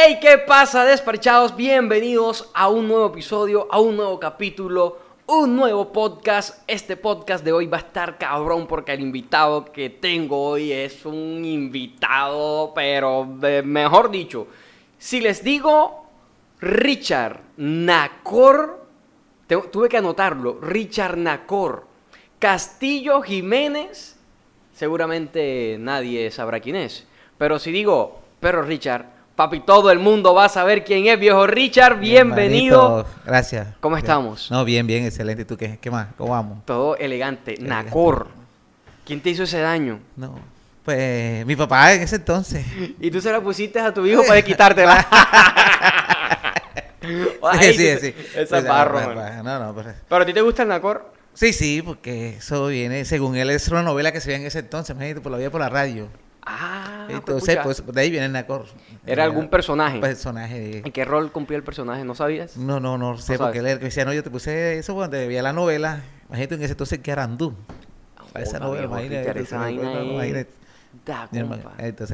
Hey, ¿qué pasa, despachados? Bienvenidos a un nuevo episodio, a un nuevo capítulo, un nuevo podcast. Este podcast de hoy va a estar cabrón porque el invitado que tengo hoy es un invitado, pero mejor dicho, si les digo Richard Nacor, tuve que anotarlo, Richard Nacor, Castillo Jiménez, seguramente nadie sabrá quién es. Pero si digo Perro Richard, papi, todo el mundo va a saber quién es, viejo Richard. Bienvenido. Gracias. ¿Cómo Bien. estamos? No, bien, bien, excelente. ¿Y tú qué, qué más? ¿Cómo vamos? Todo elegante. Elegante. Nacor. ¿Quién te hizo ese daño? No. Pues mi papá en ese entonces. Y tú se la pusiste a tu hijo para quitártela. Ay, sí, tú- sí. Esa es barro, No, no, pero... ¿Pero a ti te gusta el Nacor? Sí, sí, porque eso viene, según él, es una novela que se veía en ese entonces, imagínate, por la vida por la radio. Ah, entonces, pues, de ahí viene Nacor. ¿Era algún personaje? Personaje de... ¿En qué rol cumplía el personaje? ¿No sabías? No, no, no sé, No porque él decía, no, yo te puse eso cuando veía la novela. Imagínate en ese entonces que Arandú. Para esa Joda, novela, imagínate. Entonces, esa imagínate.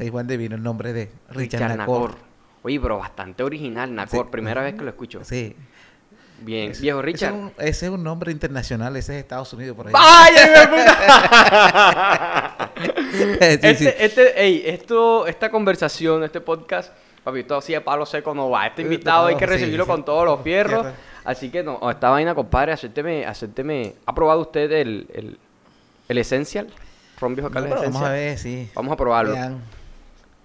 Ahí donde vino el nombre de Richard, Richard Nacor. Nacor. Oye, pero bastante original, Nacor. Sí. Primera vez que lo escucho. Sí. Bien, viejo Ese Richard. es, un, ese es un nombre internacional, ese es Estados Unidos por ahí. ¡Vaya, este, sí. este, ey, esto, esta conversación, este podcast, papito, así de palo seco no va. Este Eh, invitado hay que recibirlo sí. con todos los fierros. Fierro. Así que no, esta vaina, compadre, acépteme, acépteme. ¿Ha probado usted el, el, el Essential? Ron Viejo No, vamos a ver, sí. Vamos a probarlo. Vean.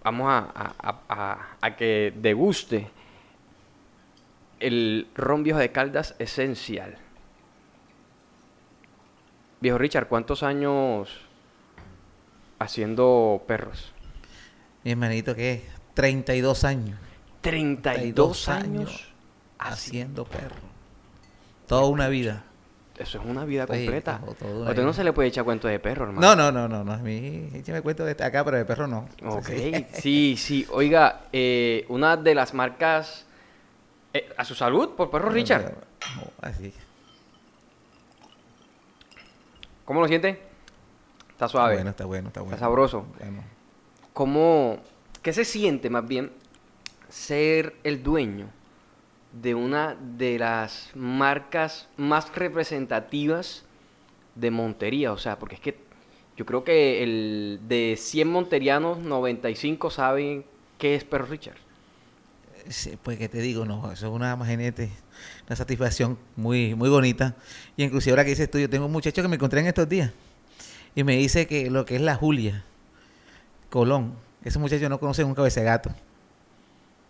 Vamos a, a- a- a- a que deguste el ron viejo de Caldas esencial. Viejo Richard, ¿cuántos años haciendo perros? Mi hermanito, ¿qué es? 32 años 32 32 años años haciendo. haciendo perro. Toda una vida. Eso es una vida completa. A usted no se le puede echar cuento de perro, hermano. No, no, no, no, no. A mí, échame cuento de acá, pero de perro no. Ok, Sí. sí. Oiga, eh, una de las marcas... eh, a su salud, por perro Richard. No, así. ¿Cómo lo siente? Está Está suave. bueno, está bueno, está bueno. sabroso. Bueno. ¿Cómo, qué se siente más bien ser el dueño de una de las marcas más representativas de Montería? O sea, porque es que yo creo que el de 100 monterianos, 95 saben qué es Perro Richard. Sí, pues que te digo, no, eso es una, imagínate, una satisfacción muy, muy bonita. Y inclusive ahora que dices tú, yo tengo un muchacho que me encontré en estos días y me dice que lo que es la Julia Colón, ese muchacho no conoce un cabeza de gato.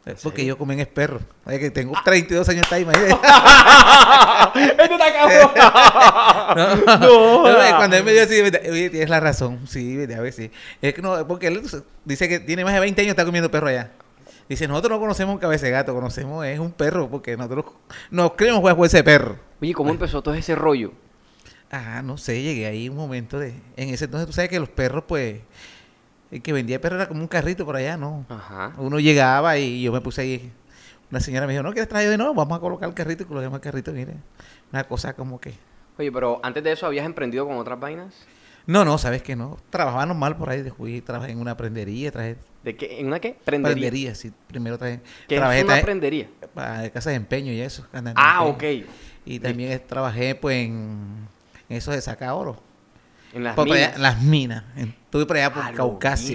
¿En Porque yo comí en perro. Oye, que tengo 32 años, está ahí, imagínate. ¡Este está cabrón! No, No, cuando él me dijo así, oye, tienes la razón, sí, a ver, sí. Es que no, porque él dice que tiene más de 20 años está comiendo perro allá. Dice, nosotros no conocemos un cabeza de gato, conocemos es un perro, porque nosotros nos creemos jugar ese perro. Oye, ¿cómo empezó todo ese rollo? Ah, no sé, llegué ahí un momento de... En ese entonces tú sabes que los perros, pues... El que vendía perro era como un carrito por allá, ¿no? Ajá. Uno llegaba y yo me puse ahí... Una señora me dijo, ¿no quieres traer de nuevo? Vamos a colocar el carrito y colocamos el carrito, mire. Una cosa como que... Oye, pero antes de eso, ¿habías emprendido con otras vainas? No, no, sabes que no. Trabajaba normal por ahí. Fui, trabajé en una prendería, traje ¿De qué? ¿En una qué? Prendería. prendería, sí. Primero traje, ¿Qué trabajé es una traje- prendería? para casas de empeño y eso. Ah, ok. Y también trabajé pues en eso de sacar oro. En las Por por allá- minas. las minas. En- Estuve por allá por Ah, vi.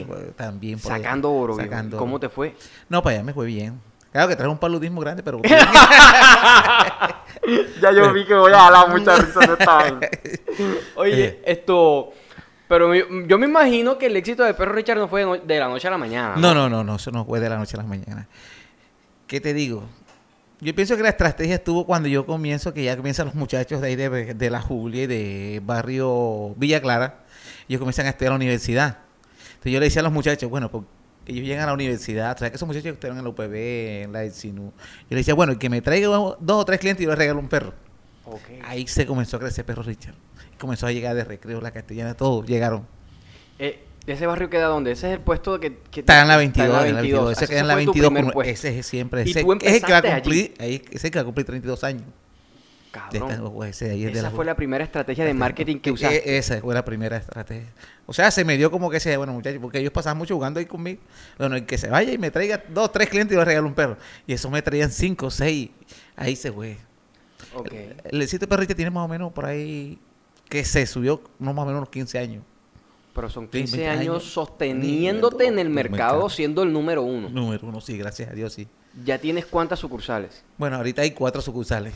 pues, también. por allá, Sacando oro. Sacando ¿Cómo oro. te fue? No, para allá me fue bien. Claro que traje un paludismo grande, pero... ya yo vi que voy a hablar mucha risa de esta. Oye, esto... Pero mi- yo me imagino que el éxito de Perro Richard no fue de, no- de la noche a la mañana. No, no, no, no, eso no fue de la noche a la mañana. ¿Qué te digo? Yo pienso que la estrategia estuvo cuando yo comienzo, que ya comienzan los muchachos de ahí de, de la Julia y de barrio Villa Clara, ellos comienzan a estudiar a la universidad. Entonces yo le decía a los muchachos, bueno, pues ellos llegan a la universidad, o sea que esos muchachos que estuvieron en la UPB, en la ECINU, yo le decía, bueno, el que me traiga dos o tres clientes y yo le regalo un perro. Ahí se comenzó a crecer Perro Richard. Comenzó a llegar de recreo, la castellana, todos llegaron. Eh, ¿Ese barrio queda dónde? Ese es el puesto que... que Está en la 22, está en la 22. Ese Ese queda en la fue tu 22. primer como- puesto. ese es siempre. ¿Y Ese, es el que va a cumplir, ahí, ese es el que va a cumplir 32 años. Cabrón. esta- ese de ahí es de Esa la fue la primera estrategia de marketing que usaste. E- esa fue la primera estrategia. O sea, se me dio como que ese, bueno, muchachos, porque ellos pasaban mucho jugando ahí conmigo. Bueno, el que se vaya y me traiga dos, tres clientes y yo le regalo un perro. Y eso me traían cinco, seis. Ahí se fue. Ok. El sitio perrito tiene más o menos por ahí que se subió no más o menos unos 15 años. Pero son Sí, 15 20 años años sosteniéndote en el mercado, mercado. siendo el número uno. Número uno, sí, gracias a Dios, sí. ¿Ya tienes cuántas sucursales? Bueno, ahorita hay cuatro sucursales.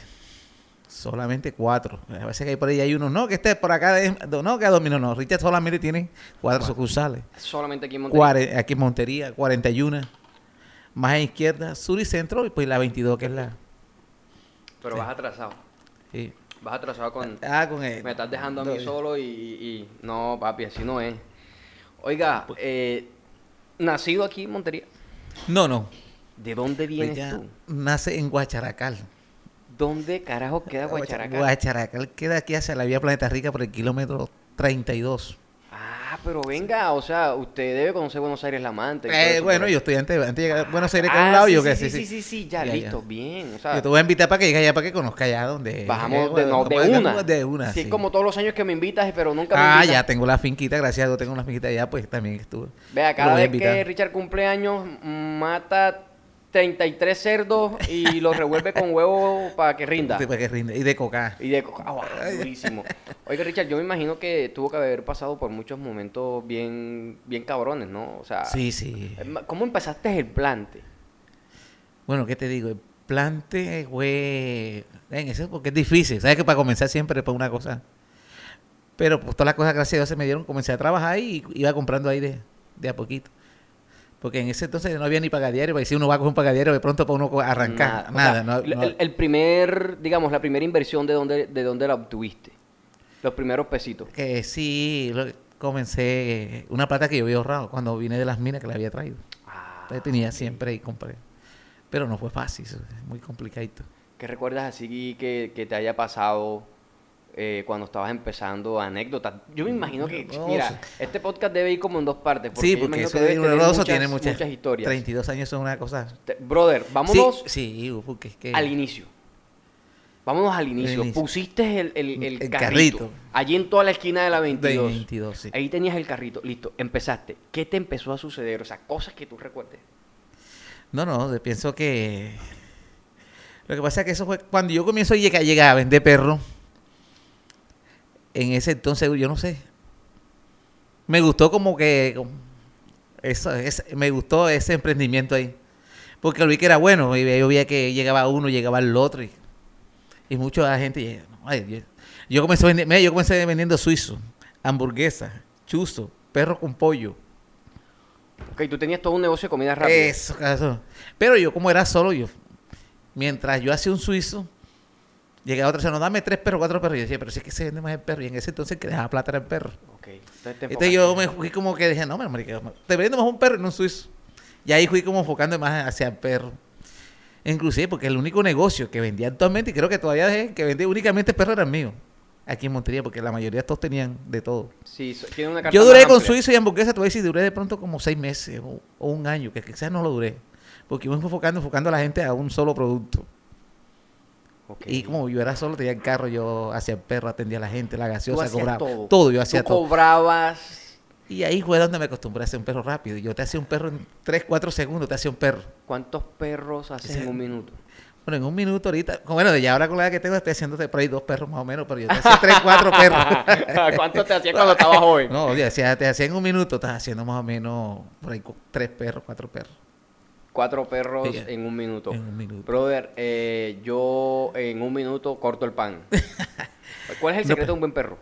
Solamente cuatro. A veces que hay por ahí hay uno, no, que esté por acá, es- no, que domino, no. Richard solamente tiene cuatro sucursales. Solamente aquí en Monterrey. Cuare- aquí en Montería, 41. Más a izquierda, sur y centro, y pues la 22, que es la. Pero Sí. vas atrasado. sí. Vas atrasado con... Ah, con el. Me estás dejando a mí no, solo y, y- No, papi, así no es. Oiga, Pues eh, nacido aquí en Montería. No, no. ¿De dónde vienes Ella tú? nace en Guacharacal. ¿Dónde carajo queda Guacharacal? Guacharacal queda aquí hacia la vía Planeta Rica por el kilómetro 32. Ah, pero venga, o sea, usted debe conocer Buenos Aires la todo Eh, bueno, yo estoy antes, antes de llegar a Buenos Aires, que Ah, es un lado, sí, yo sí, que sí, sí, sí, sí, sí, ya, Ya, ya. listo, bien. O sea, Yo te voy a invitar para que llegue allá, para que conozca allá donde... bajamos eh, de, bueno, no, de una. De una, Sí, sí. como todos los años que me invitas, pero nunca me Ah, invitas. ya tengo la finquita, gracias a Dios tengo una finquita allá, pues también estuve. Vea, cada vez que. Richard cumple años, mata 33 cerdos y los revuelve con huevo para que rinda. Sí, para que rinde. Y de coca. Y de coca, ¡guau! durísimo. Oiga, Richard, yo me imagino que tuvo que haber pasado por muchos momentos bien, bien cabrones, ¿no? O sea, Sí, sí. ¿cómo empezaste el plante? Bueno, ¿qué te digo? El plante fue... En ese porque es difícil. ¿Sabes que para comenzar siempre es una cosa? Pero pues todas las cosas, gracias a Dios, se me dieron. Comencé a trabajar y iba comprando ahí de, de a poquito. Porque en ese entonces no había ni pagadiario. Porque si uno va a coger un pagadiario, de pronto para uno arrancar. Nada. sea, no- el, no- el- el primer, digamos, la primera inversión de dónde, de dónde la obtuviste. Los primeros pesitos. Que sí, lo- comencé una plata que yo había ahorrado cuando vine de las minas que la había traído. Ah, Entonces tenía siempre y compré. Pero no fue fácil, es muy complicadito. ¿Qué recuerdas así que, que te haya pasado eh, cuando estabas empezando? Anécdotas. Yo me imagino que, No, mira, sí. este podcast debe ir como en dos partes. Porque sí, porque eso debe de tener muchas, tiene muchas, muchas historias. 32 años son una cosa. Te- Brother, vámonos Sí, sí, porque es que. al inicio. Vámonos al inicio. inicio. Pusiste el, el- el El carrito, carrito. Allí en toda la esquina de la 22. 22, sí. Ahí tenías el carrito. Listo, empezaste. ¿Qué te empezó a suceder? O sea, cosas que tú recuerdes. No, no, pienso que. Lo que pasa es que eso fue cuando yo comienzo a llegar, llegar a vender perros. En ese entonces, yo no sé. Me gustó como que. Eso, es- me gustó ese emprendimiento ahí. Porque lo vi que era bueno. Y yo veía que llegaba uno, llegaba el otro. Y, y mucha gente. ay, yo, yo comencé, vendi- mira, yo comencé vendiendo suizo, hamburguesas, chuzo, perro con pollo. Ok, tú tenías todo un negocio de comida rápida. Eso, eso. Pero yo, como era solo yo, mientras yo hacía un suizo, llegaba otro, se nos dame tres perros, cuatro perros. Y yo decía, pero es que se vende más el perro. Y en ese entonces que dejaba plata era el perro. Ok, entonces te Entonces yo me fui como que dije, no, me marica, te vendo más un perro y no un suizo. Y ahí fui como enfocando más hacia el perro. Inclusive porque el único negocio que vendía actualmente, y creo que todavía dejé, que vendía únicamente perro era el mío. Aquí en Montería, porque la mayoría todos tenían de todo. Sí, tiene una carta Yo duré con suizo y hamburguesa, te voy a decir, duré de pronto como seis meses o, o un año, que quizás no lo duré. Porque iba enfocando, enfocando a la gente a un solo producto. Y como yo era solo, tenía el carro, yo hacía el perro, atendía a la gente, la gaseosa, cobraba. todo. Todo, yo hacía Tú todo. cobrabas. Y ahí fue donde me acostumbré a hacer un perro rápido. Yo te hacía un perro en 3, 4 segundos, te hacía un perro. ¿Cuántos perros haces en un minuto? Bueno, en un minuto ahorita, bueno, de ya ahora con la edad que tengo, estoy haciéndote por ahí dos perros más o menos, pero yo te hacía 3, 4 perros. ¿Cuánto te hacías cuando estabas joven? No, hacía- te hacía en un minuto, estás haciendo más o menos por ahí tres perros, cuatro perros. Cuatro perros en un minuto. en un minuto. Brother, eh, yo en un minuto corto el pan. ¿Cuál es el No, secreto de un buen perro?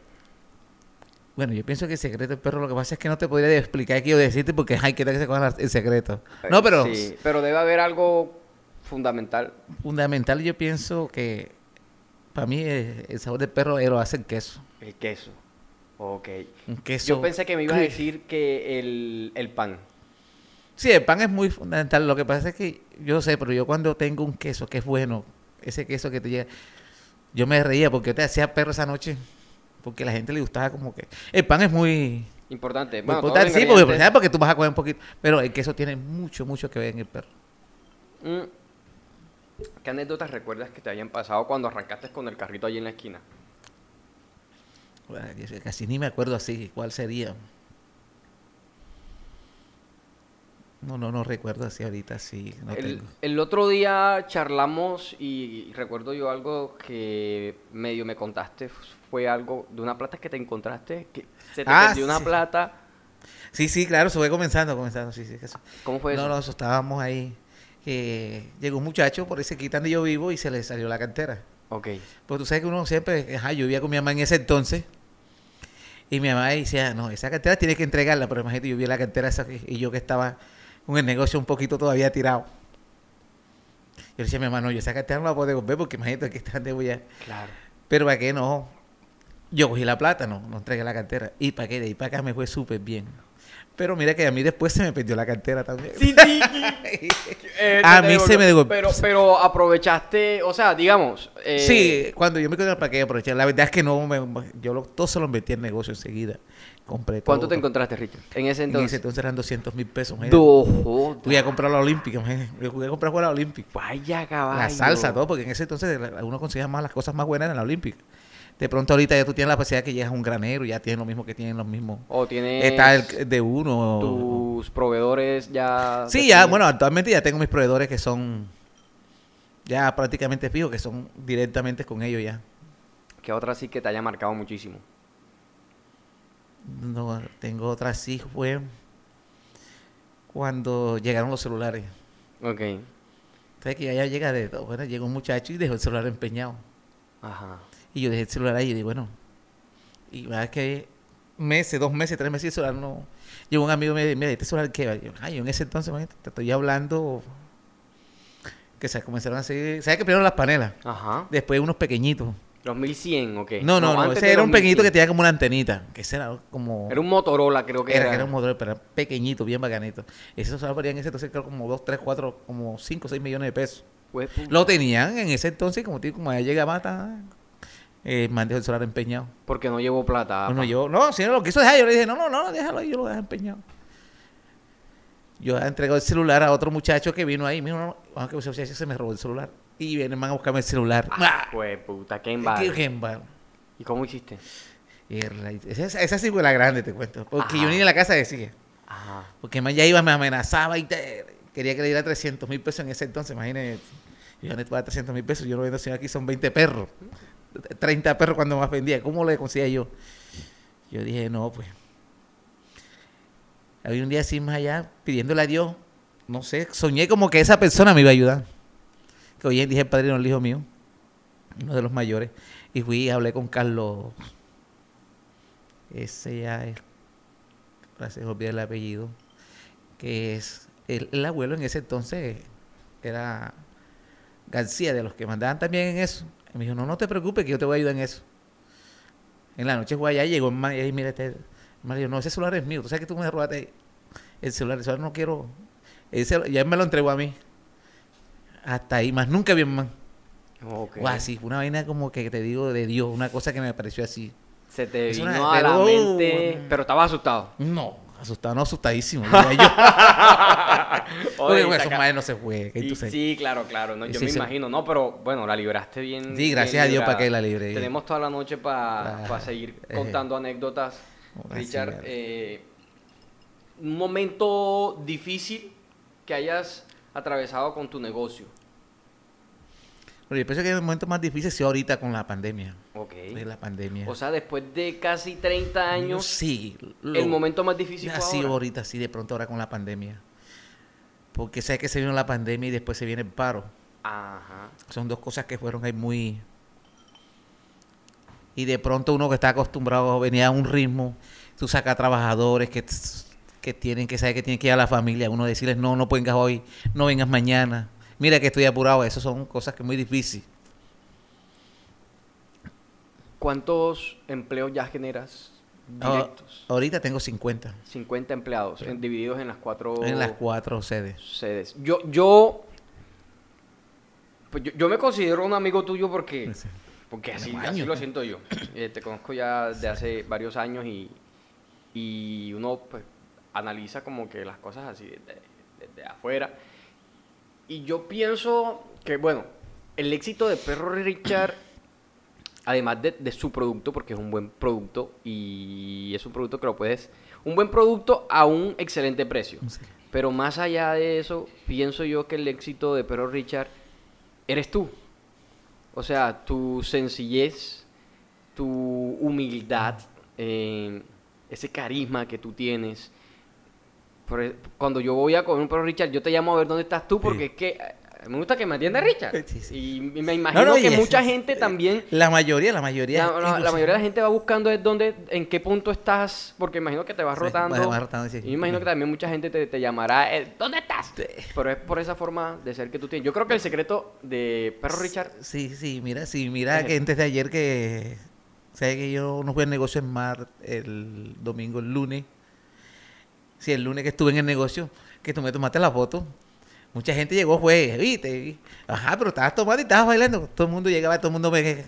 Bueno, yo pienso que el secreto del perro, lo que pasa es que no te podría explicar qué yo decirte porque hay que tener que se el secreto. No, pero Sí, pero debe haber algo fundamental. fundamental yo pienso que para mí eh, el sabor del perro eh, lo hace el queso. El queso. Ok. Un queso. Yo pensé que me ibas a decir que el, el pan. Sí, el pan es muy fundamental. Lo que pasa es que yo sé, pero yo cuando tengo un queso que es bueno, ese queso que te llega, yo me reía porque yo te hacía perro esa noche, porque a la gente le gustaba como que... El pan es muy... Importante. muy Bueno, importante, sí, porque, ¿sabes? porque tú vas a comer un poquito, pero el queso tiene mucho, mucho que ver en el perro. Mm. ¿Qué anécdotas recuerdas que te hayan pasado cuando arrancaste con el carrito allí en la esquina? Bueno, casi ni me acuerdo así cuál sería. No, no, no recuerdo así ahorita, sí. No el, el otro día charlamos y recuerdo yo algo que medio me contaste. Fue algo de una plata que te encontraste. Que se te Ah, perdió una plata. Sí, sí, claro, eso fue comenzando, comenzando, sí, sí. Eso. ¿Cómo fue no, eso? no, eso estábamos ahí. que llegó un muchacho por ese quita donde yo vivo y se le salió la cartera. Ok. Pues tú sabes que uno siempre, ajá, yo vivía con mi mamá en ese entonces. Y mi mamá decía, no, esa cartera tienes que entregarla, pero imagínate, yo vi la cartera esa y yo que estaba con el negocio un poquito todavía tirado. Yo le decía a mi mamá, no, yo esa cartera no la puedo devolver porque imagínate que está voy a... Claro. Pero para qué no, yo cogí la plata, no, no entregué la cartera. Y para qué, de ahí para acá me fue súper bien. Pero mira que a mí después se me perdió la cartera también. Sí, sí. Eh, A mí se me devolvió. Pero, pero aprovechaste, o sea, digamos. eh, Sí, cuando yo me quedé para qué aprovechar. La verdad es que no, me- yo lo- todo se lo metí en negocio enseguida. Compré todo. ¿Cuánto te encontraste, Richard? En ese En entonces. ese entonces eran 200 mil pesos. imagínate. Do- Fui a comprar la olímpica. Yo fui a comprar la olímpica. Vaya caballo. La salsa, todo, porque en ese entonces uno conseguía más las cosas más buenas en la olímpica. De pronto ahorita ya tú tienes la capacidad que llegas a un granero, ya tienes lo mismo que tienen los mismos. O tienes Está el de uno. tus proveedores ya. Sí, ya, bueno, actualmente ya tengo mis proveedores que son ya prácticamente fijos, que son directamente con ellos ya. ¿Qué otra sí que te haya marcado muchísimo? No, tengo otra sí, fue cuando llegaron los celulares. Ok. Sabes que ya llega de todo. Bueno, llegó un muchacho y dejó el celular empeñado. Ajá. Y yo dejé el celular ahí y dije, bueno, y va que meses, dos meses, tres meses y el celular no. Llegó un amigo y me dice, mira, ¿este celular qué yo, ay, yo en ese entonces, te estoy hablando que se comenzaron a seguir, ¿sabes que primero las panelas? Ajá. Después unos pequeñitos. Los 1100, ok. No, no, no, antes ese era un pequeñito que 1100. tenía como una antenita, que ese era como... Era un Motorola, creo que era, era. que era un modelo, pero era pequeñito, bien bacanito. Ese celular valía en ese entonces creo como 2, 3, 4, como 5, 6 millones de pesos. Pues, pu- Lo tenían en ese entonces, como tío, como ya llegaba, ta, eh, mandé el celular empeñado. Porque no llevo plata. Bueno, pa. yo, no, si no lo quiso dejar, yo le dije, no, no, no, déjalo ahí, yo lo dejé empeñado. Yo entregué el celular a otro muchacho que vino ahí, mira, no, no, que ese muchacho se me robó el celular. Y vienen, van a buscarme el celular. Ah, pues puta, qué ¡Ah! embate. Qué- qué embalo. ¿Y cómo hiciste? Esa, esa sí fue la grande, te cuento. Porque yo ni en la casa decía. Ajá. Porque más ya iba, me amenazaba y te- quería que le diera 300 mil pesos en ese entonces, imagínate. Yo no te voy a dar 300 mil pesos, yo lo vendo, señor, aquí son 20 perros. 30 perros cuando más vendía. ¿Cómo le conseguía yo? Yo dije, no, pues. Había un día así más allá, pidiéndole a Dios, no sé, soñé como que esa persona me iba a ayudar. Que hoy dije el padrino, el hijo mío, uno de los mayores, y fui y hablé con Carlos. Ese ya es, me olvida el apellido, que es el, el abuelo en ese entonces era García, de los que mandaban también en eso. Y me dijo, no, no te preocupes, que yo te voy a ayudar en eso. En la noche fue allá, llegó el man y ahí, mira, este, dijo, no, ese celular es mío, tú sabes que tú me robaste el celular, el celular no quiero, celu- ya él me lo entregó a mí. Hasta ahí, más nunca vi un man. Ok. Guau, sí, fue una vaina como que te digo de Dios, una cosa que me pareció así. Se te Es vino una- a la pero- mente. Pero estabas asustado. No, asustado, no asustadísimo. yo. Oye, bueno, saca- esos madres no se sí, claro, claro. No, yo sí, me se- imagino. No, pero bueno, la libraste bien. Sí, gracias bien a Dios para que la libré. Tenemos toda la noche para Ah, seguir eh. contando anécdotas. Así, Richard, eh, un momento difícil que hayas atravesado con tu negocio. Pero yo pienso que el momento más difícil es ahorita con la pandemia. Ok. Es la pandemia. O sea, después de casi 30 años, sí. lo- el momento más difícil ha fue sido ahora. ahorita, sí, de pronto ahora con la pandemia. Porque sabes que se vino la pandemia y después se viene el paro. Ajá. Son dos cosas que fueron ahí muy... Y de pronto uno que está acostumbrado venía a un ritmo, tú sacas trabajadores que, que tienen que saber que tienen que ir a la familia, uno decirles no, no vengas hoy, no vengas mañana, mira que estoy apurado, eso son cosas que es muy difícil. ¿Cuántos empleos ya generas Ah, directos? ahorita tengo 50 50 empleados, en- divididos en las cuatro en las cuatro sedes. sedes. Yo, yo, pues yo, yo me considero un amigo tuyo porque, Sí. porque así, así lo ¿no? siento yo. Eh, te conozco ya de hace varios años y, y uno pues, analiza como que las cosas así desde, desde afuera. y yo pienso que, bueno, el éxito de Perro Richard, además de, de su producto, porque es un buen producto y es un producto que lo puedes, un buen producto a un excelente precio. Sí. Pero más allá de eso, pienso yo que el éxito de Perro Richard eres tú. O sea, tu sencillez, tu humildad, eh, ese carisma que tú tienes. Por e- cuando yo voy a comer un Perro Richard, yo te llamo a ver dónde estás tú, porque Sí. es que eh, me gusta que me atienda Richard. Sí, sí. Y me imagino No, no, y que mucha gente también La mayoría, la mayoría. la, la- la inclusive- mayoría de la gente va buscando es dónde, en qué punto estás, porque imagino que te vas rotando. vas- vas rotando, sí. Y me imagino que también mucha gente te, te llamará, eh, ¿dónde estás? Pero es por esa forma de ser que tú tienes. Yo creo que el secreto de Perro Richard, Sí, sí, mira, sí, mira Eh. que antes de ayer que... ¿Sabes que yo no fui al negocio en mar el domingo, el lunes? Sí, el lunes que estuve en el negocio, que tú me tomaste la foto. Mucha gente llegó, fue, viste, ajá, pero estabas tomando y estabas bailando. Todo el mundo llegaba, todo el mundo me...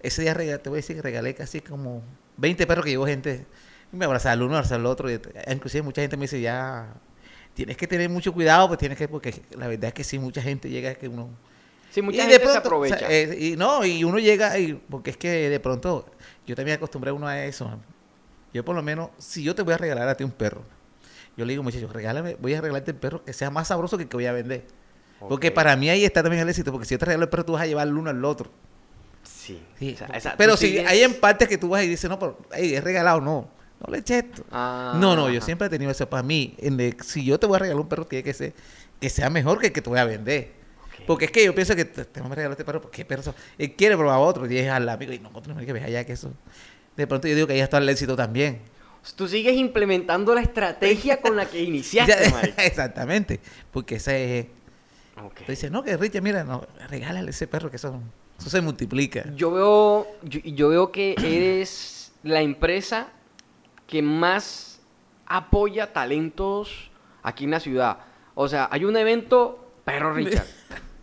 Ese día regalé, te voy a decir que regalé casi como 20 perros que llevó gente. Me abrazaba al uno, abrazaba al otro. y, inclusive mucha gente me dice, ya, tienes que tener mucho cuidado, pues tienes que, porque la verdad es que sí, mucha gente llega que uno... sí, mucha Y gente de pronto, se aprovecha. o sea, eh, y no, y uno llega, y, porque es que de pronto, yo también acostumbré a uno a eso. Yo por lo menos, si yo te voy a regalar a ti un perro, yo le digo, muchachos, regálame, voy a regalarte el perro que sea más sabroso que el que voy a vender. Porque para mí ahí está también el éxito, porque si yo te regalo el perro, tú vas a llevar el uno al otro. Sí. Sí, O sea, esa- pero si sigues- hay en partes que tú vas y dices, no, pero ey, es regalado, no, no le eches esto. Ah, no, no, yo ajá. siempre he tenido eso para mí. en el- si yo te voy a regalar un perro, tiene que ser que sea mejor que el que te voy a vender. Porque es que yo pienso que te, vamos a regalar este perro porque perro él quiere probar otro y es al amigo y no, no que allá que eso. De pronto yo digo que ahí está el éxito también. Tú sigues implementando la estrategia con la que iniciaste, marico. Exactamente. Porque ese es. Ok. Tú dices, no, que Richard, mira, no, regálale ese perro que eso, eso se multiplica. Yo veo, yo, yo veo que eres la empresa que más apoya talentos aquí en la ciudad. O sea, hay un evento, Perro Richard.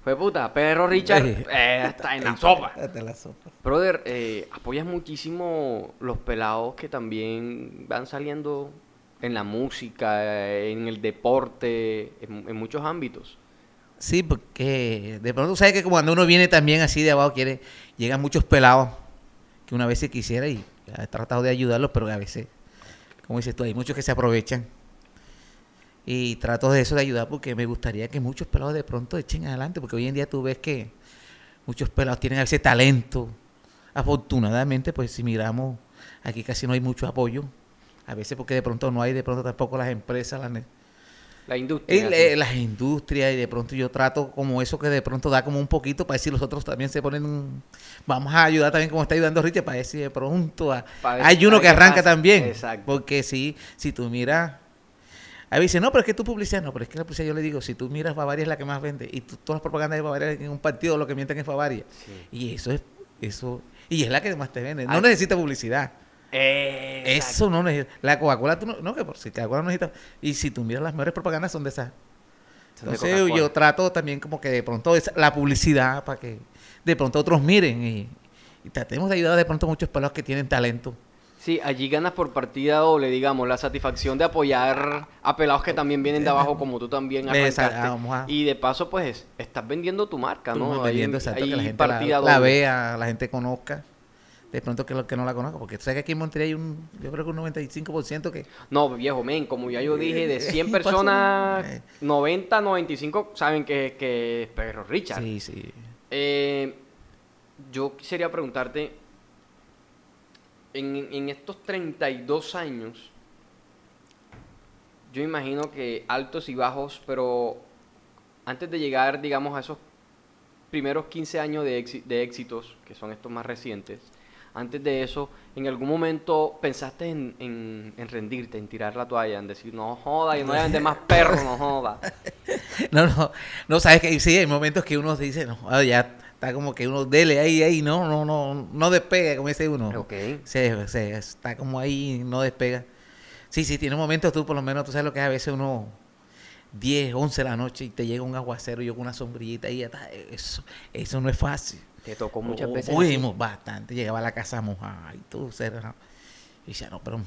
Fue puta, Perro Richard eh, está en la sopa. Hasta la sopa. Brother, eh, apoyas muchísimo los pelados que también van saliendo en la música, en el deporte, en, en muchos ámbitos. Sí, porque de pronto sabes que cuando uno viene también así de abajo, quiere, llegan muchos pelados que una vez se quisiera y he tratado de ayudarlos, pero a veces, como dices tú, hay muchos que se aprovechan. Y trato de eso de ayudar porque me gustaría que muchos pelados de pronto echen adelante, porque hoy en día tú ves que muchos pelados tienen a veces talento. Afortunadamente, pues si miramos, aquí casi no hay mucho apoyo. A veces porque de pronto no hay, de pronto tampoco las empresas, las, La industria. el- eh, las industrias y de pronto yo trato como eso que de pronto da como un poquito para decir los otros también se ponen vamos a ayudar también como está ayudando Richard para decir de pronto a- hay uno que arranca también Exacto. porque si si tú miras a veces no pero es que tu publicidad no pero es que la publicidad yo le digo si tú miras Bavaria es la que más vende y tú- todas las propagandas de Bavaria en un partido lo que mienten es Bavaria Sí. y eso es eso y es la que más te vende. No Ah. necesita publicidad. Eso no necesita la Coca-Cola tú no, no que por si Coca-Cola no necesita y si tú miras las mejores propagandas son de esas. Son entonces yo trato también como que de pronto la publicidad para que de pronto otros miren y, y tratemos de ayudar de pronto a muchos pelados que tienen talento. Sí, allí ganas por partida doble, digamos, la satisfacción de apoyar a pelados que también vienen de abajo, como tú también arrancaste. vamos a- Y de paso, pues, estás vendiendo tu marca, ¿no? Ahí- vendiendo, exacto, ahí que la gente la, partida la doble. vea, la gente conozca. De pronto que lo que no la conozca, porque tú sabes que aquí en Monterrey hay un, yo creo que un 95% que No, viejo, men, como ya yo dije, de Eh, 100 y pasa- personas, eh. 90, 95 saben que, que es Perro Richard. sí, sí. Eh, yo quisiera preguntarte, en, en estos 32 años, yo imagino que altos y bajos, pero antes de llegar, digamos, a esos primeros 15 años de, de éxitos, que son estos más recientes, antes de eso, ¿en algún momento pensaste en, en- en rendirte, en tirar la toalla, en decir, no joda, yo no voy más perros, no joda? No, no, no sabes que sí, hay momentos que uno dice, no, ya está como que uno dele ahí, ahí, no, no, no, no despega, como dice uno. Ok. Se, se- está como ahí, no despega. Sí, sí, tiene momentos tú, por lo menos, tú sabes lo que es a veces uno 10, 11 de la noche y te llega un aguacero y yo con una sombrillita y ya está. Eso, eso no es fácil. Te tocó muchas veces. Mo- bastante. Llegaba a la casa mojada y todo, cerrado. Y decía, no, pero...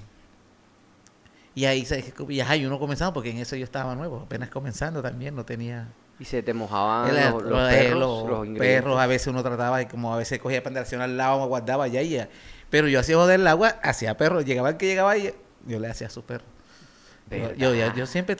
Y ahí, y y uno comenzando, porque en eso yo estaba nuevo, apenas comenzando también, no tenía... Y se te mojaban El- los, los perros, los los perros, a veces uno trataba y como a veces cogía panderación al lado, me guardaba allá y ya. Pero yo hacía joder el agua, hacía perro. Llegaba el que llegaba ahí, yo le hacía a su perro. Yo, yo, yo, yo siempre,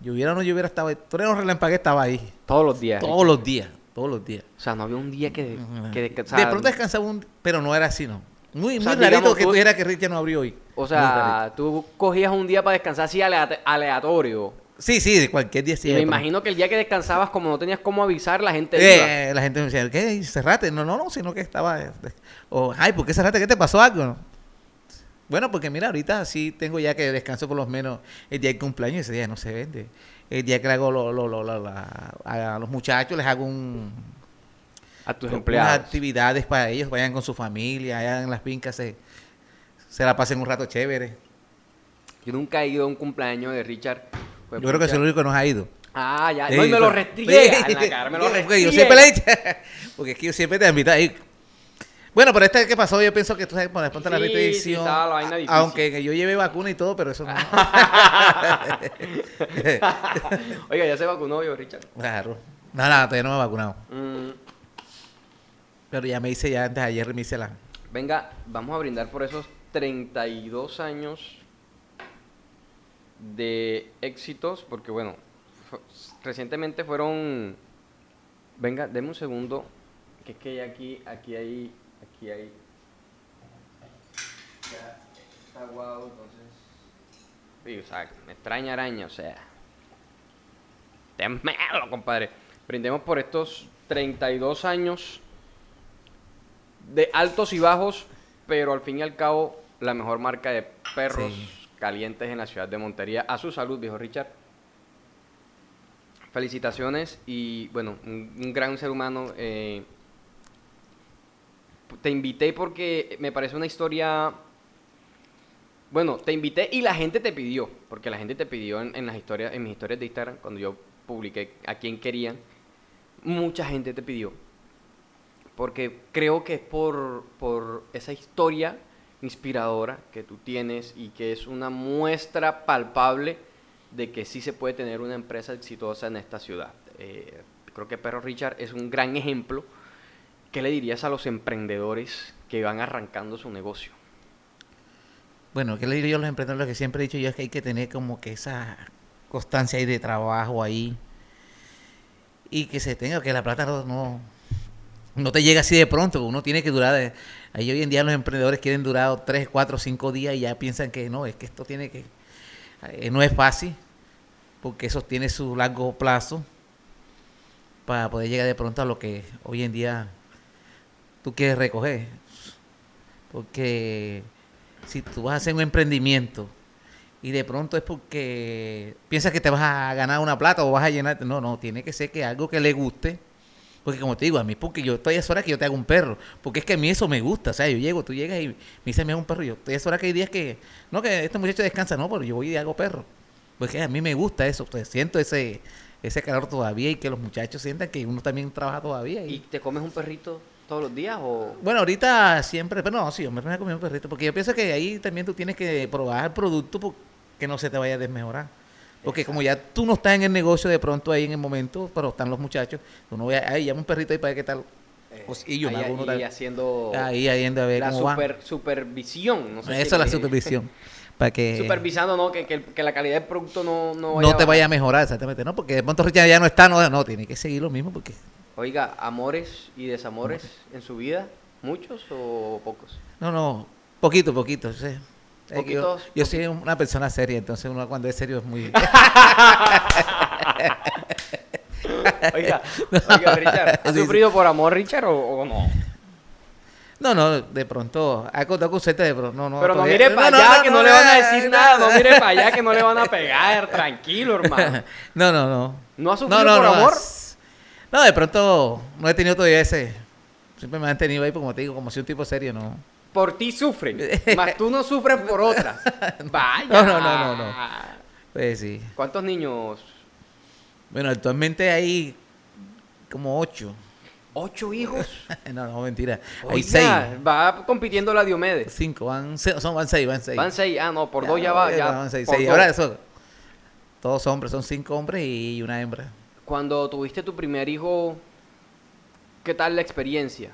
yo hubiera o no yo hubiera estado ahí. Torero Relampague estaba ahí. Todos los días. Todos los días, todos los días. O sea, no había un día que, que de pronto descansaba un, pero no era así, ¿no? Muy, O sea, muy rarito digamos, que tú- dijeras que Richard no abrió hoy. O sea, tú cogías un día para descansar así aleat- aleatorio. Sí, sí, de cualquier día y me de imagino que el día que descansabas, como no tenías cómo avisar, la gente. Eh, la gente me decía, ¿qué? Cerrate. No, no, no, sino que estaba. este, O, ay, ¿por qué cerrate? ¿Qué te pasó algo? no? Bueno, porque mira, ahorita sí tengo ya que descanso por lo menos el día del cumpleaños, ese día no se vende. El día que le hago lo- lo- lo- la- a los muchachos, les hago un, A tus unas empleados. actividades para ellos, vayan con su familia, allá en las fincas, se, se la pasen un rato chévere. Yo nunca he ido a un cumpleaños de Richard. Pues, Yo creo que pucha. es el único que nos ha ido. Ah, ya. Sí, no, y me lo restriega en la cara. Me lo restriega. yo siempre le he dicho, porque es que yo siempre te invito a ir. Bueno, pero esta vez que pasó, yo pienso que tú sabes, poner ponte la Sí, sí, restricción. estaba la vaina difícil. aunque que yo lleve vacuna y todo, pero eso no. Oiga, ya se vacunó yo, Richard. claro. No, no, todavía no me he vacunado. Mm, Pero ya me hice, ya antes de ayer me hice la. venga, vamos a brindar por esos 32 años de éxitos, porque bueno, recientemente fueron... Venga, deme un segundo, que es que aquí, aquí hay, aquí hay... Ya está aguado, entonces... Sí, o sea, me extraña araña, o sea... Temelo, compadre. Brindemos por estos 32 años de altos y bajos, pero al fin y al cabo la mejor marca de perros. Calientes en la ciudad de Montería. A su salud, viejo Richard. Felicitaciones y bueno, un, gran ser humano. eh, te invité porque me parece una historia... Bueno, te invité y la gente te pidió, porque la gente te pidió en, en las historias, en mis historias de Instagram, cuando yo publiqué a quién querían, mucha gente te pidió porque creo que es por, por esa historia inspiradora que tú tienes y que es una muestra palpable de que sí se puede tener una empresa exitosa en esta ciudad. Eh, creo que Perro Richard es un gran ejemplo. ¿Qué le dirías a los emprendedores que van arrancando su negocio? Bueno, ¿qué le diría yo a los emprendedores? Lo que siempre he dicho yo es que hay que tener como que esa constancia ahí de trabajo ahí. Y que se tenga, que la plata no, no, te llega así de pronto. Uno tiene que durar. eh, Ahí hoy en día los emprendedores quieren durar 3, 4, 5 días y ya piensan que no, es que esto tiene que. eh, no es fácil, porque eso tiene su largo plazo para poder llegar de pronto a lo que hoy en día tú quieres recoger. Porque si tú vas a hacer un emprendimiento y de pronto es porque piensas que te vas a ganar una plata o vas a llenarte, no, no, tiene que ser que algo que le guste. Porque como te digo, a mí, porque yo estoy a esa hora que yo te hago un perro. Porque es que a mí eso me gusta. O sea, yo llego, tú llegas y me dices, me hago un perro. Yo estoy a esa hora que hay días que, no, que este muchacho descansa, no, pero yo voy y hago perro. Porque a mí me gusta eso. Pues siento ese, ese calor todavía y que los muchachos sientan que uno también trabaja todavía. ¿Y Y, te comes un perrito todos los días o...? bueno, ahorita siempre, pero no, sí, yo me voy a comer un perrito. Porque yo pienso que ahí también tú tienes que probar el producto porque no se te vaya a desmejorar. Porque como ya tú no estás en el negocio de pronto ahí en el momento, pero están los muchachos, uno ve, ay, llama un perrito ahí para ver qué tal. Pues, y yo ahí- ahí tal- haciendo Ahí, ahí a ver la cómo va. super- supervisión. No sé si- es la supervisión. Para que Supervisando, ¿no? Que, que, que la calidad del producto no, no no te vaya a mejorar, exactamente. No, porque de pronto Richard ya no está, no, no, tiene que seguir lo mismo porque... Oiga, ¿amores y desamores en su vida? ¿Muchos o pocos? No, no, poquito, poquito. sí. Yo, yo soy una persona seria, entonces uno cuando es serio es muy... Oiga, oiga Richard, ¿has Sí, sí. sufrido por amor, Richard, o, o no? No, no, de pronto, ha contado con de pronto, no, no. Pero no todavía- mire para allá, que no, le van a decir nada. No mire para allá, que no le van a pegar. Tranquilo, hermano. No, no, no. ¿No has sufrido por amor? No, de pronto no he tenido todavía ese... Siempre me han tenido ahí, como te digo, como si un tipo serio, ¿no? Por ti sufren, más tú no sufres por otras. Vaya. No, no, no, no, no. Pues sí. ¿Cuántos niños? Bueno, actualmente hay como ocho. ¿Ocho hijos? no, no, mentira. Hay Oiga, seis. Va compitiendo la Diomedes. Cinco, van, son, van seis, van seis. Van seis. Ah, no, por dos ya va. Ya, Van seis, por seis. Ahora eso, todos hombres, son cinco hombres y una hembra. Cuando tuviste tu primer hijo, ¿qué tal la experiencia?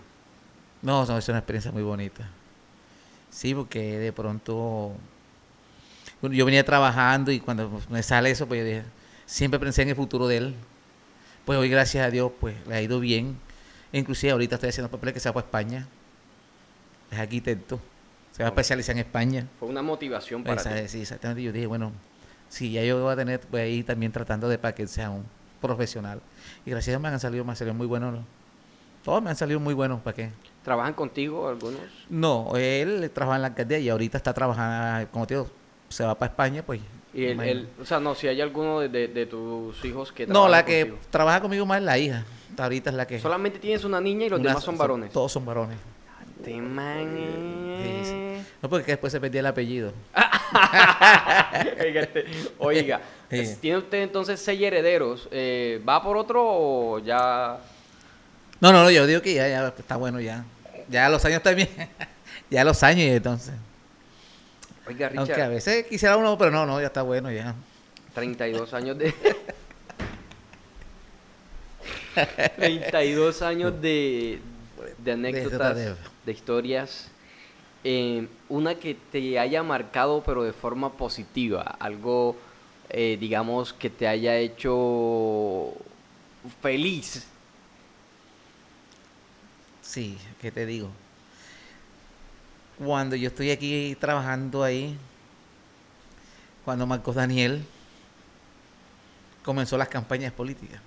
No, no, es una experiencia muy bonita. Sí, porque de pronto bueno, yo venía trabajando y cuando me sale eso, pues yo dije, siempre pensé en el futuro de él. Pues hoy, gracias a Dios, pues le ha ido bien. E inclusive ahorita estoy haciendo papeles que se va para España. Es arquitecto. Se va a especializar en España. Fue una motivación para Esa- ti. Sí, exactamente. Yo dije, bueno, si ya yo voy a tener, voy a ir también tratando de para que sea un profesional. Y gracias a Dios me han salido, me han salido muy buenos. Todos me han salido muy buenos, ¿para qué? ¿Trabajan contigo algunos? No, él trabaja en la alcaldía y ahorita está trabajando, como te digo, se va para España, pues. Y el, el- o sea, no, si hay alguno de, de- de tus hijos que no, la que trabaja conmigo más es la hija. Ahorita es la que... Solamente tienes una niña y los una- demás son varones. Todos son varones. Sí, No, porque después se perdía el apellido. Oiga, Oiga, Sí. tiene usted entonces seis herederos. eh, ¿Va por otro o ya...? No, no, no, yo digo que ya, ya está bueno ya. Ya los años también. ya los años y entonces. Oiga, Aunque a Richard, veces quisiera uno, pero no, no, ya está bueno ya. 32 años de... 32 años de, de anécdotas, de- de historias. eh, una que te haya marcado pero de forma positiva. Algo, eh, digamos, que te haya hecho feliz. Sí, ¿qué te digo? Cuando yo estoy aquí trabajando ahí, cuando Marcos Daniel comenzó las campañas políticas.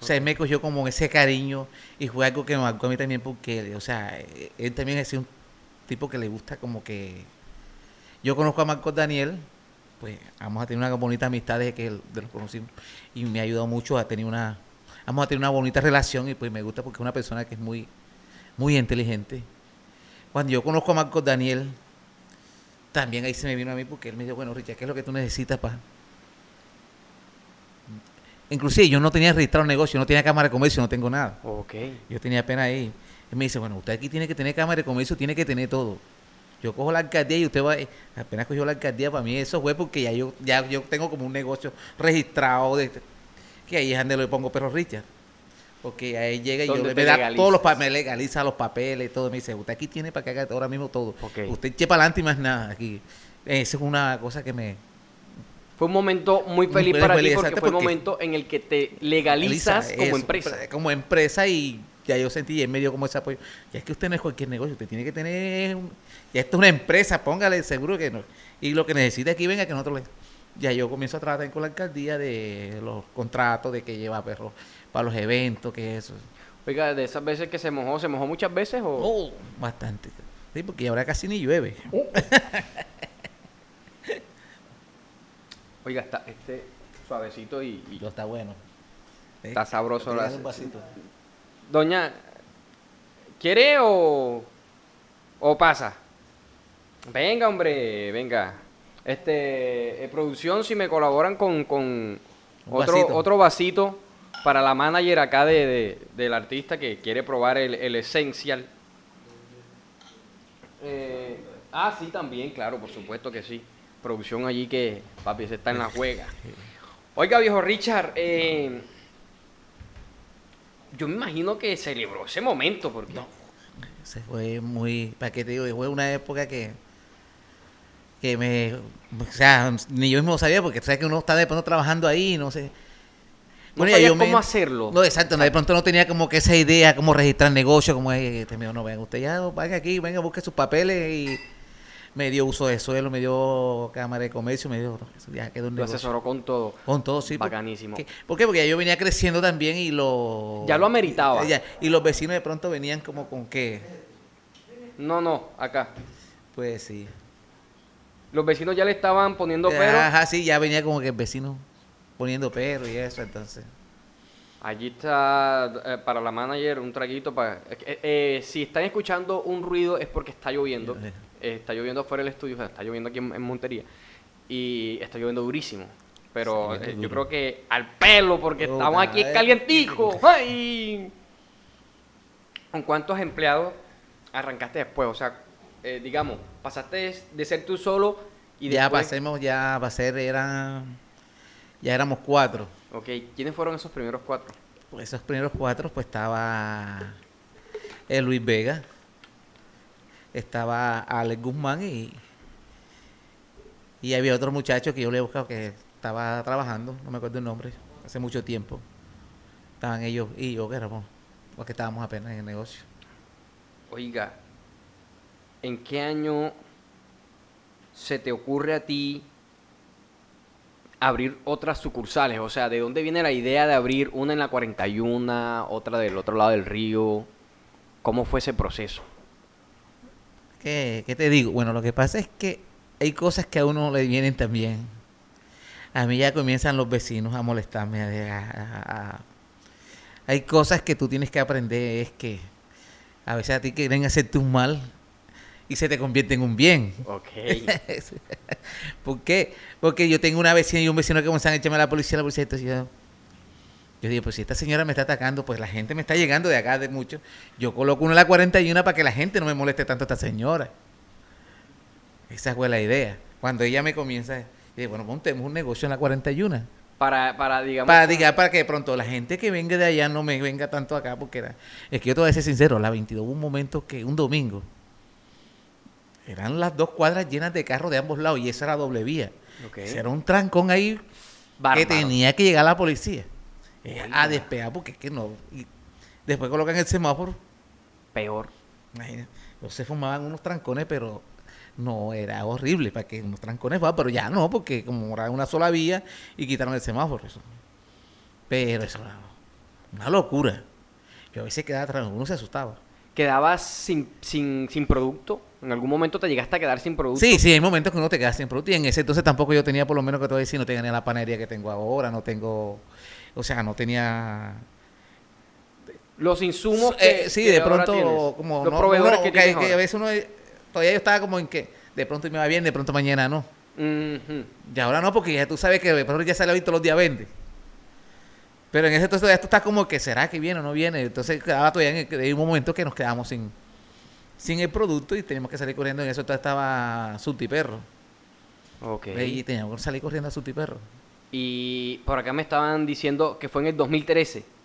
O sea, él me cogió como ese cariño y fue algo que me marcó a mí también porque, o sea, él también es un tipo que le gusta como que... Yo conozco a Marcos Daniel, pues vamos a tener una bonita amistad desde que de los conocimos y me ha ayudado mucho a tener una... Vamos a tener una bonita relación y pues me gusta porque es una persona que es muy, muy inteligente. Cuando yo conozco a Marcos Daniel, también ahí se me vino a mí porque él me dijo, bueno, Richard, ¿qué es lo que tú necesitas para...? Inclusive yo no tenía registrado negocio, no tenía cámara de comercio, no tengo nada. Ok. Yo tenía apenas ahí. Él me dice, bueno, usted aquí tiene que tener cámara de comercio, tiene que tener todo. Yo cojo la alcaldía y usted va, eh, apenas cogió la alcaldía, para mí eso fue porque ya yo, ya yo tengo como un negocio registrado, de, que ahí es donde le pongo perro Richard. Porque ahí llega y yo le da todos los papeles, me legaliza los papeles, todo. Me dice, usted aquí tiene para que haga ahora mismo todo. Ok. Usted eche para adelante y más nada aquí. Esa es una cosa que me, Fue un momento muy Muy feliz feliz, para ti feliz, porque exacto, fue porque- momento en el que te legalizas como eso, empresa. Como empresa y ya yo sentí y él me dio como ese apoyo. Ya es que usted no es cualquier negocio, usted tiene que tener. un- ya esto es una empresa, póngale seguro que no. Y lo que necesite aquí, venga que nosotros le. Ya yo comienzo a tratar con la alcaldía de los contratos, de que lleva perros para los eventos, que eso. Oiga, de esas veces que se mojó, ¿se mojó muchas veces o...? Oh, bastante. Sí, porque ahora casi ni llueve. Oiga, está este suavecito y, y Lo está bueno. ¿Eh? está sabroso. La-. Doña, ¿quiere o, o pasa? Venga, hombre, venga. Este, eh, producción, si me colaboran con, con otro, vasito. otro vasito para la manager acá de, de- del artista que quiere probar el, el Essential. Eh, ah, sí, también, claro, por supuesto que sí. Producción allí que, papi, se está en la juega. Oiga, viejo Richard, eh, yo me imagino que celebró ese momento, porque Se fue muy, ¿para qué te digo? Fue una época que, que me, o sea, ni yo mismo sabía, porque sabes que uno está de pronto trabajando ahí, no sé. No ya sabía yo me- cómo hacerlo. No, exacto, no, de pronto no tenía como que esa idea, cómo registrar negocio, como es, este, dijo, no, venga, usted ya, venga aquí, venga, busque sus papeles y me dio uso de suelo, me dio cámara de comercio, me dio, ya quedó un Lo asesoró con todo. Con todo, sí. por- Bacanísimo. ¿Qué? ¿Por qué? Porque ya yo venía creciendo también y lo... Ya lo ameritaba. Ya, y los vecinos de pronto venían como con que, No, no, acá. pues sí. Los vecinos ya le estaban poniendo pero. Ajá, sí, ya venía como que el vecino poniendo perro y eso, entonces. Allí está eh, para la manager un traguito para. eh, eh, si están escuchando un ruido es porque está lloviendo. Eh, está lloviendo afuera del estudio, o sea, está lloviendo aquí en, en Montería. Y está lloviendo durísimo. Pero Sí, yo creo que al pelo, porque Oh, estamos aquí caray. calienticos. ¡Ay! ¿Con cuántos empleados arrancaste después? O sea, digamos, pasaste de, ser tú solo y ya después... pasemos, ya para ser, eran, ya éramos cuatro. Ok, ¿quiénes fueron esos primeros cuatro? Pues esos primeros cuatro, pues estaba el Luis Vega, estaba Alex Guzmán y, y había otro muchacho que yo le he buscado que estaba trabajando, no me acuerdo el nombre, hace mucho tiempo. Estaban ellos y yo, que éramos los que estábamos apenas en el negocio. Oiga, ¿en qué año se te ocurre a ti abrir otras sucursales? O sea, ¿de dónde viene la idea de abrir una en la 41, otra del otro lado del río? ¿Cómo fue ese proceso? ¿Qué, qué te digo? Bueno, lo que pasa es que hay cosas que a uno le vienen también. A mí ya comienzan los vecinos a molestarme. hay cosas que tú tienes que aprender. Es que a veces a ti quieren hacerte un mal y se te convierte en un bien. Ok. ¿Por qué? Porque yo tengo una vecina y un vecino que comienzan a echarme a la policía, la policía. Entonces yo, yo digo, pues si esta señora me está atacando, pues la gente me está llegando de acá de mucho. Yo coloco una en la 41 para que la gente no me moleste tanto a esta señora. Esa fue la idea. Cuando ella me comienza, yo digo, bueno, montemos un negocio en la 41. Para, para digamos... Para, diga, para que de pronto la gente que venga de allá no me venga tanto acá, porque era, es que yo te voy a ser sincero, la 22 hubo un momento que un domingo eran las dos cuadras llenas de carros de ambos lados y esa era doble vía. Ok. Ese Era un trancón ahí Bárbaro. que tenía que llegar la policía eh, a despegar porque es que no. y después colocan el semáforo. Peor. Imagínate, se formaban unos trancones, pero no era horrible para que unos trancones va, pero ya no, porque como era una sola vía y quitaron el semáforo. Eso. Pero eso era una locura. Yo a veces quedaba atrás, uno se asustaba. ¿Quedabas sin, sin, sin producto? ¿En algún momento te llegaste a quedar sin producto? Sí, sí, hay momentos que uno te queda sin producto. Y en ese entonces tampoco yo tenía, por lo menos que te voy a decir, no tenía ni la panadería que tengo ahora, no tengo. O sea, no tenía. Los insumos Eh, que, sí, que de pronto, como. Los no- proveedores uno- que, que, tienes que a veces uno. Todavía yo estaba como en que. De pronto me va bien, de pronto mañana no. Ujú. Y ahora no, porque ya tú sabes que de pronto ya sale hoy todos los días vende. Pero en ese entonces ya tú estás como que, ¿será que viene o no viene? Entonces quedaba todavía en el- hay un momento que nos quedamos sin, sin el producto y teníamos que salir corriendo. En eso estaba Perro. Ok. Y teníamos que salir corriendo a Perro. Y por acá me estaban diciendo que fue en el 2013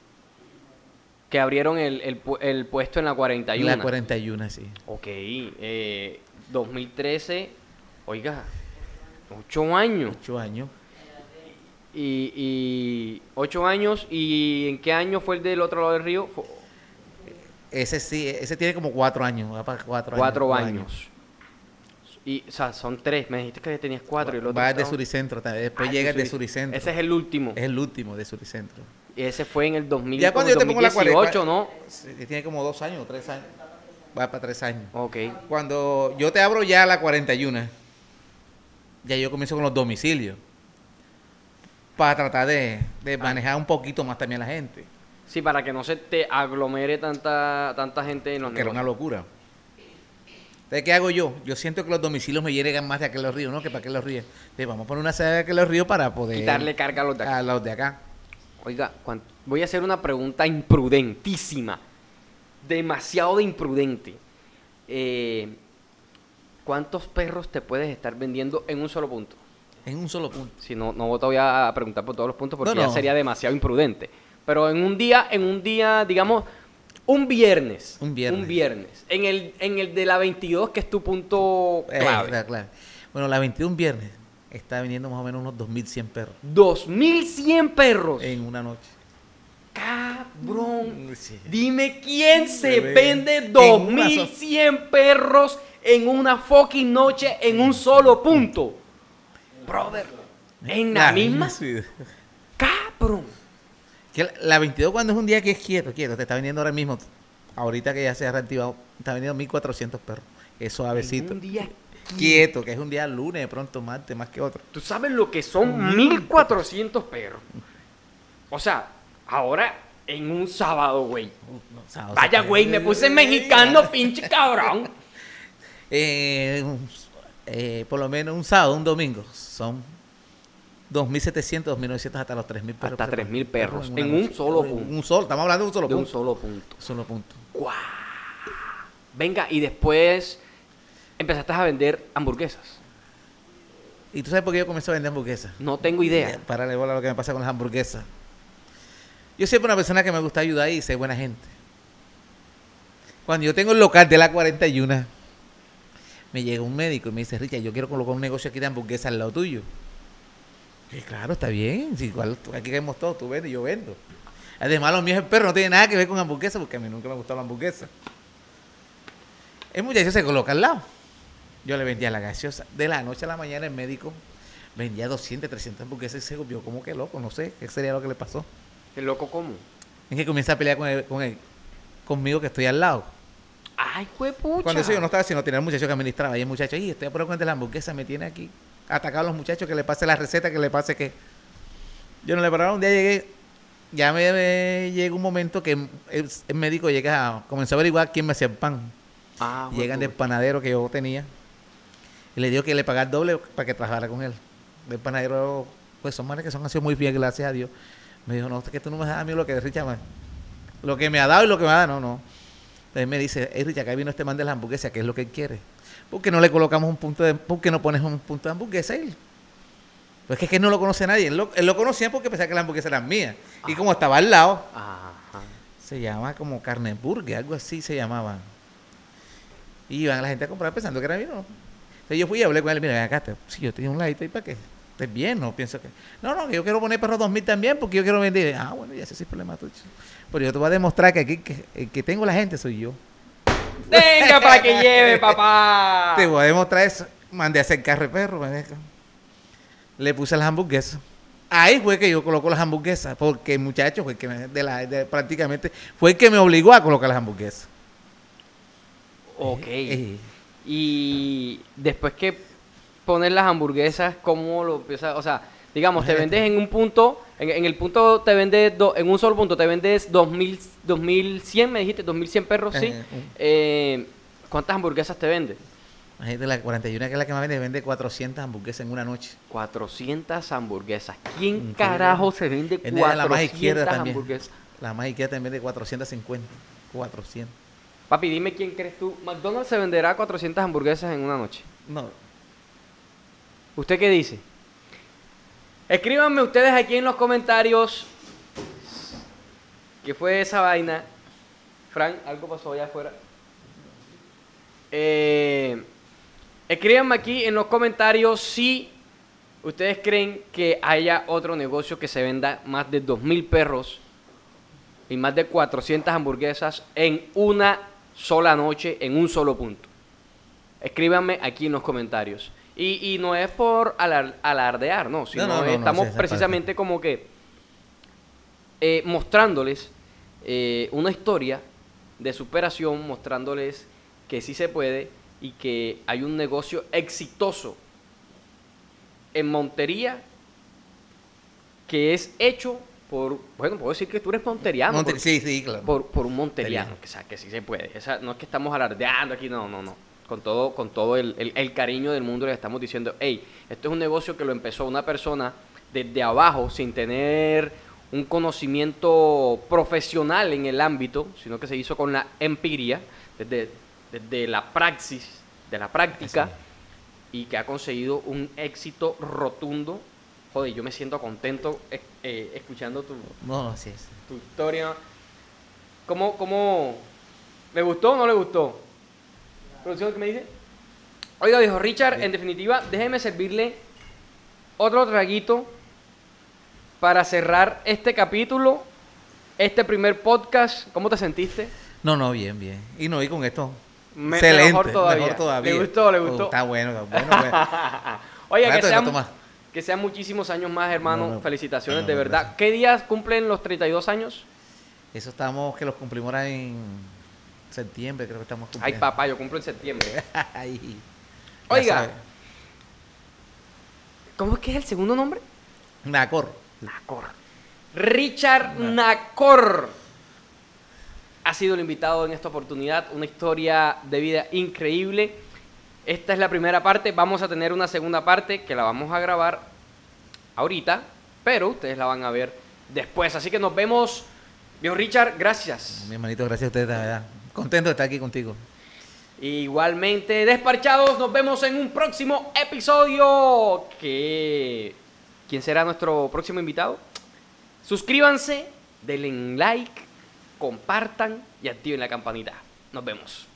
que abrieron el, el el puesto en la 41. La 41, sí. Ok, eh, 2013, oiga, ocho años. Ocho años. Y, y ocho años, ¿y en qué año fue el del otro lado del río? Ese sí, ese tiene como cuatro años. va para cuatro, cuatro años. años. Y, o sea, son tres. Me dijiste que tenías cuatro y el otro Va de Suricentro. Después Ah, llega el de Suri- Suricentro. Ese es el último. Es el último de Suricentro. Y ese fue en el 2000, Ya cuando yo te pongo la 2018, 40, ¿no? Tiene como dos años, tres años. Va para tres años. Ok. Cuando yo te abro ya la 41, ya yo comienzo con los domicilios. Para tratar de, de manejar un poquito más también a la gente. Sí, para que no se te aglomere tanta, tanta gente en los Que era una locura. Entonces, ¿qué hago yo? Yo siento que los domicilios me llegan más de aquellos ríos, ¿no? Que para aquellos ríos. Entonces, vamos a poner una sede de aquellos ríos para poder... Quitarle carga a los de acá. a los de acá. Oiga, cuan- voy a hacer una pregunta imprudentísima. Demasiado de imprudente. Eh, ¿Cuántos perros te puedes estar vendiendo en un solo punto? En un solo punto. Si no, no te voy a preguntar por todos los puntos porque No, ya sería demasiado imprudente. Pero en un día, en un día, digamos, un viernes. Un viernes. Un viernes. En el, en el de la 22, que es tu punto Eh, clave. claro, claro. Bueno, la 21 viernes está vendiendo más o menos unos 2.100 perros 2100 perros. en una noche. Cabrón. Sí. Dime quién se Bebé. vende En una 2100 perros en una fucking noche en un solo punto. Brother, en la, misma. ciudad. Cabrón. Que la, la 22 cuando es un día que es quieto, quieto, te está vendiendo ahora mismo, ahorita que ya se ha reactivado, está vendiendo 1.400 perros. Es suavecito. En un día. Quieto, que es un día lunes, de pronto martes, más que otro. ¿Tú sabes lo que son 1400 perros? O sea, ahora en un sábado, güey. No, sábado, Vaya, güey, me puse mexicano, pinche cabrón. Eh, eh, por lo menos un sábado, un domingo, son 2.700, 2.900 hasta los 3.000 perros. Hasta 3.000 perros, en un noche. solo En punto. Un solo, estamos hablando de un solo De un punto. solo punto. Solo punto. ¡Guau! Venga, y después empezaste a vender hamburguesas. ¿Y tú sabes por qué yo comencé a vender hamburguesas? No tengo idea. Para bola lo que me pasa con las hamburguesas. Yo siempre una persona que me gusta ayudar y ser buena gente. Cuando yo tengo el local de la 41, me llega un médico y me dice, Richard, yo quiero colocar un negocio aquí de hamburguesa al lado tuyo. Claro, está bien. Si igual aquí vemos todo, tú vendes y yo vendo. Además, lo mío es el perro, no tiene nada que ver con hamburguesa porque a mí nunca me gustó la hamburguesa. El muchacho se coloca al lado. Yo le vendía la gaseosa. De la noche a la mañana el médico vendía 200, 300 hamburguesas y se volvió como que loco, no sé qué sería lo que le pasó. ¿El loco cómo? Es que comienza a pelear con él, con él- conmigo que estoy al lado. Ay, juepucha. Cuando eso yo no estaba haciendo, tenía el muchacho que administraba. Y el muchacho, y estoy a por cuenta de la hamburguesa, me tiene aquí. Atacado a los muchachos, que le pase la receta, que le pase que. Yo no le paraba, un día llegué, ya me, me llegó un momento que el, el médico llega a, comenzó a averiguar quién me hacía el pan. Ah, Llegan del panadero que yo tenía. Y le dijo que le pagara el doble para que trabajara con él. Del panadero, pues son manes que son han sido muy bien, gracias a Dios. Me dijo, no, es que tú no me das a mí lo que Richard me- Lo que me ha dado y lo que me ha dado, no, no. Entonces me dice, hey Richard, acá vino este man de la hamburguesa, ¿qué es lo que él quiere? ¿Por qué no le colocamos un punto de, por qué no pones un punto de hamburguesa a él? Pues que es que no lo conoce nadie. Él lo, él lo conocía porque pensaba que la hamburguesa era mía. Y como estaba al lado, Ajá. se llama como carne burger, algo así se llamaba. Y iban la gente a comprar pensando que era mío. Entonces yo fui y hablé con él, mira, ven acá, te- si yo tenía un ladito ahí para qué. Estés bien, no pienso que. No, no, que yo quiero poner perro 2000 también porque yo quiero vender. Ah, bueno, ya ese es problema tuyo. Pero yo te voy a demostrar que aquí que, que tengo la gente soy yo. Venga para que lleve, papá. Te voy a demostrar eso. Mandé a hacer carro de perro. Le puse las hamburguesas. Ahí fue que yo coloco las hamburguesas, porque el muchacho fue el que me, de la, de- prácticamente fue el que me obligó a colocar las hamburguesas. Ok. Eh, Y después que pones las hamburguesas, ¿cómo lo empiezas? O sea, digamos, te vendes en un punto, en, en el punto te vendes, do- en un solo punto te vendes 2000, 2100, me dijiste, 2100 perros, sí. Eh, Eh, ¿Cuántas hamburguesas te gente de la 41, que es la que más vende, vende 400 hamburguesas en una noche. 400 hamburguesas. ¿Quién Increíble. carajo se vende Vende a la más 400 izquierda también. hamburguesas? La más izquierda también vende 450. 400. Papi, dime quién crees tú. McDonald's se venderá 400 hamburguesas en una noche. No, ¿Usted qué dice? Escríbanme ustedes aquí en los comentarios. ¿Qué fue esa vaina? Frank, algo pasó allá afuera. Eh, escríbanme aquí en los comentarios si ustedes creen que haya otro negocio que se venda más de 2.000 perros y más de 400 hamburguesas en una sola noche, en un solo punto. Escríbanme aquí en los comentarios. Y, y no es por alar- alardear, no, sino no, no, no, estamos sí, precisamente como que eh, mostrándoles eh, una historia de superación, mostrándoles que sí se puede y que hay un negocio exitoso en Montería que es hecho por, bueno, puedo decir que tú eres monteriano. Monte- por- sí, sí, claro. por, por un monteriano, Monteriano. que, o sea, que sí se puede. Esa- no es que estamos alardeando aquí, no, no, no. Con todo, con todo el, el- el cariño del mundo le estamos diciendo, hey, esto es un negocio que lo empezó una persona desde abajo, sin tener un conocimiento profesional en el ámbito, sino que se hizo con la empiria, desde, desde la praxis, de la práctica, y que ha conseguido un éxito rotundo. Joder, yo me siento contento eh, eh, escuchando tu, No, sí tu historia. ¿Cómo, cómo, le gustó o no le gustó? ¿Producción qué me dice? Oiga, dijo Richard, en definitiva, déjeme servirle otro traguito para cerrar este capítulo, este primer podcast. ¿Cómo te sentiste? No, no, bien, bien. Y no, y con esto. Me- excelente. mejor todavía. Mejor todavía. ¿Le gustó, le Oh, gustó? está bueno, está bueno. pues. Oiga, que sean, que sean muchísimos años más, hermano. No, no. Felicitaciones, No, de verdad. gracias. ¿Qué días cumplen los 32 años? Eso estamos, que los cumplimos ahora en septiembre, creo que estamos Ay, cumpliendo. papá, yo cumplo en septiembre. Ay. Oiga. ¿Cómo es que es el segundo nombre? Nacor. Nacor. Richard Nacor ha sido el invitado en esta oportunidad. Una historia de vida increíble. Esta es la primera parte. Vamos a tener una segunda parte que la vamos a grabar ahorita, pero ustedes la van a ver después. Así que nos vemos. Viejo Richard, gracias. Mi hermanito, gracias a ustedes, la verdad. Contento de estar aquí contigo. Igualmente, despachados, nos vemos en un próximo episodio. ¿Quién será nuestro próximo invitado? Suscríbanse denle like, compartan y activen la campanita. Nos vemos.